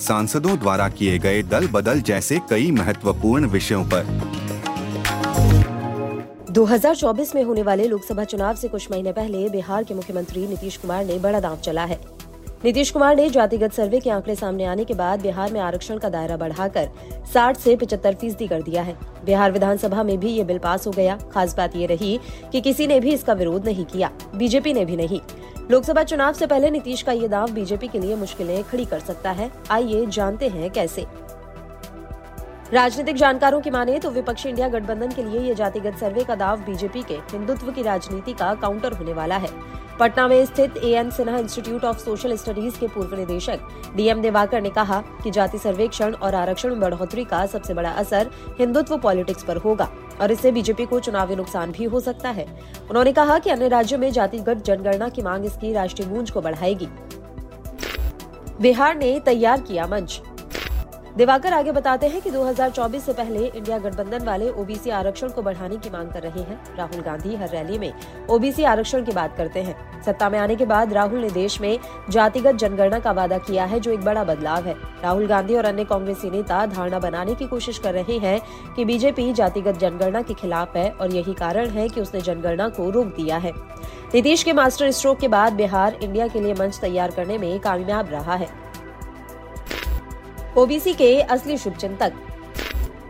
सांसदों द्वारा किए गए दल बदल जैसे कई महत्वपूर्ण विषयों पर। 2024 में होने वाले लोकसभा चुनाव से कुछ महीने पहले बिहार के मुख्यमंत्री नीतीश कुमार ने बड़ा दांव चला है। नीतीश कुमार ने जातिगत सर्वे के आंकड़े सामने आने के बाद बिहार में आरक्षण का दायरा बढ़ाकर 60 से 75 फ़ीसदी कर दिया है। बिहार विधानसभा में भी ये बिल पास हो गया। खास बात ये रही कि किसी ने भी इसका विरोध नहीं किया। बीजेपी ने भी नहीं। लोकसभा चुनाव से पहले नीतीश का ये दाव बीजेपी के लिए मुश्किलें खड़ी कर सकता है। आइए जानते हैं कैसे। राजनीतिक जानकारों की माने तो विपक्षी इंडिया गठबंधन के लिए ये जातिगत सर्वे का दाव बीजेपी के हिंदुत्व की राजनीति का काउंटर होने वाला है। पटना में स्थित A N Sinha institute of social studies के पूर्व निदेशक डीएम देवाकर ने कहा कि जाति सर्वेक्षण और आरक्षण में बढ़ोतरी का सबसे बड़ा असर हिंदुत्व पॉलिटिक्स पर होगा और इससे बीजेपी को चुनावी नुकसान भी हो सकता है। उन्होंने कहा कि अन्य राज्यों में जातिगत जनगणना की मांग इसकी राष्ट्रीय गूंज को बढ़ाएगी। बिहार ने तैयार किया मंच। दिवाकर आगे बताते हैं कि 2024 से पहले इंडिया गठबंधन वाले ओबीसी आरक्षण को बढ़ाने की मांग कर रहे हैं। राहुल गांधी हर रैली में ओबीसी आरक्षण की बात करते हैं। सत्ता में आने के बाद राहुल ने देश में जातिगत जनगणना का वादा किया है, जो एक बड़ा बदलाव है। राहुल गांधी और अन्य कांग्रेसी नेता धारणा बनाने की कोशिश कर रहे हैं कि बीजेपी जातिगत जनगणना के खिलाफ है और यही कारण है कि उसने जनगणना को रोक दिया है। नीतीश के मास्टर स्ट्रोक के बाद बिहार इंडिया के लिए मंच तैयार करने में कामयाब रहा है। ओबीसी के असली शुभ चिंतक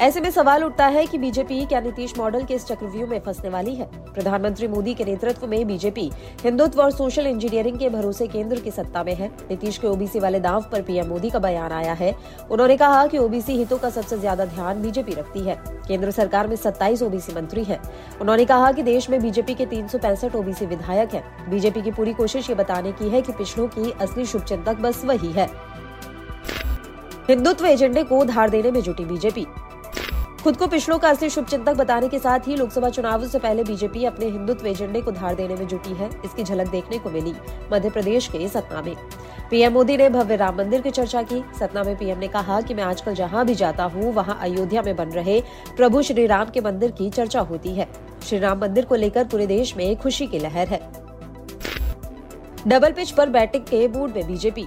ऐसे में सवाल उठता है कि बीजेपी क्या नीतीश मॉडल के इस चक्रव्यूह में फंसने वाली है? प्रधानमंत्री मोदी के नेतृत्व में बीजेपी हिंदुत्व और सोशल इंजीनियरिंग के भरोसे केंद्र की सत्ता में है। नीतीश के ओबीसी वाले दाव पर पीएम मोदी का बयान आया है। उन्होंने कहा कि ओबीसी हितों का सबसे ज़्यादा ध्यान बीजेपी रखती है। केंद्र सरकार में सत्ताईस ओबीसी मंत्री है। उन्होंने कहा की देश में बीजेपी के तीन सौ पैंसठ ओबीसी विधायक है। बीजेपी की पूरी कोशिश ये बताने की है की पिछड़ों की असली शुभचिंतक बस वही है। हिंदुत्व एजेंडे को धार देने में जुटी बीजेपी। खुद को पिछड़ों का असली शुभचिंतक बताने के साथ ही लोकसभा चुनावों से पहले बीजेपी अपने हिंदुत्व एजेंडे को धार देने में जुटी है। इसकी झलक देखने को मिली मध्य प्रदेश के सतना में। पीएम मोदी ने भव्य राम मंदिर की चर्चा की। सतना में पीएम ने कहा कि मैं आजकल जहाँ भी जाता हूँ, वहाँ अयोध्या में बन रहे प्रभु श्री राम के मंदिर की चर्चा होती है। श्री राम मंदिर को लेकर पूरे देश में खुशी की लहर है। डबल पिच पर बैटिंग के मूड में बीजेपी।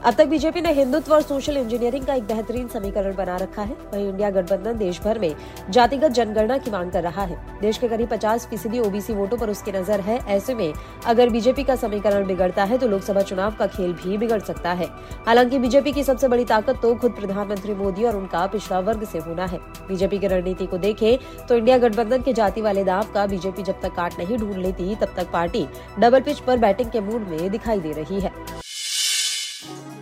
अब तक बीजेपी ने हिंदुत्व और सोशल इंजीनियरिंग का एक बेहतरीन समीकरण बना रखा है। वहीं इंडिया गठबंधन देश भर में जातिगत जनगणना की मांग कर रहा है। देश के करीब 50 फ़ीसदी ओबीसी वोटों पर उसकी नज़र है। ऐसे में अगर बीजेपी का समीकरण बिगड़ता है तो लोकसभा चुनाव का खेल भी बिगड़ सकता है। हालाँकि बीजेपी की सबसे बड़ी ताकत तो खुद प्रधानमंत्री मोदी और उनका पिछड़ा वर्ग से होना है। बीजेपी की रणनीति को देखें तो इंडिया गठबंधन के जाति वाले दाव का बीजेपी जब तक काट नहीं ढूंढ लेती, तब तक पार्टी डबल पिच पर बैटिंग के मूड में दिखाई दे रही है।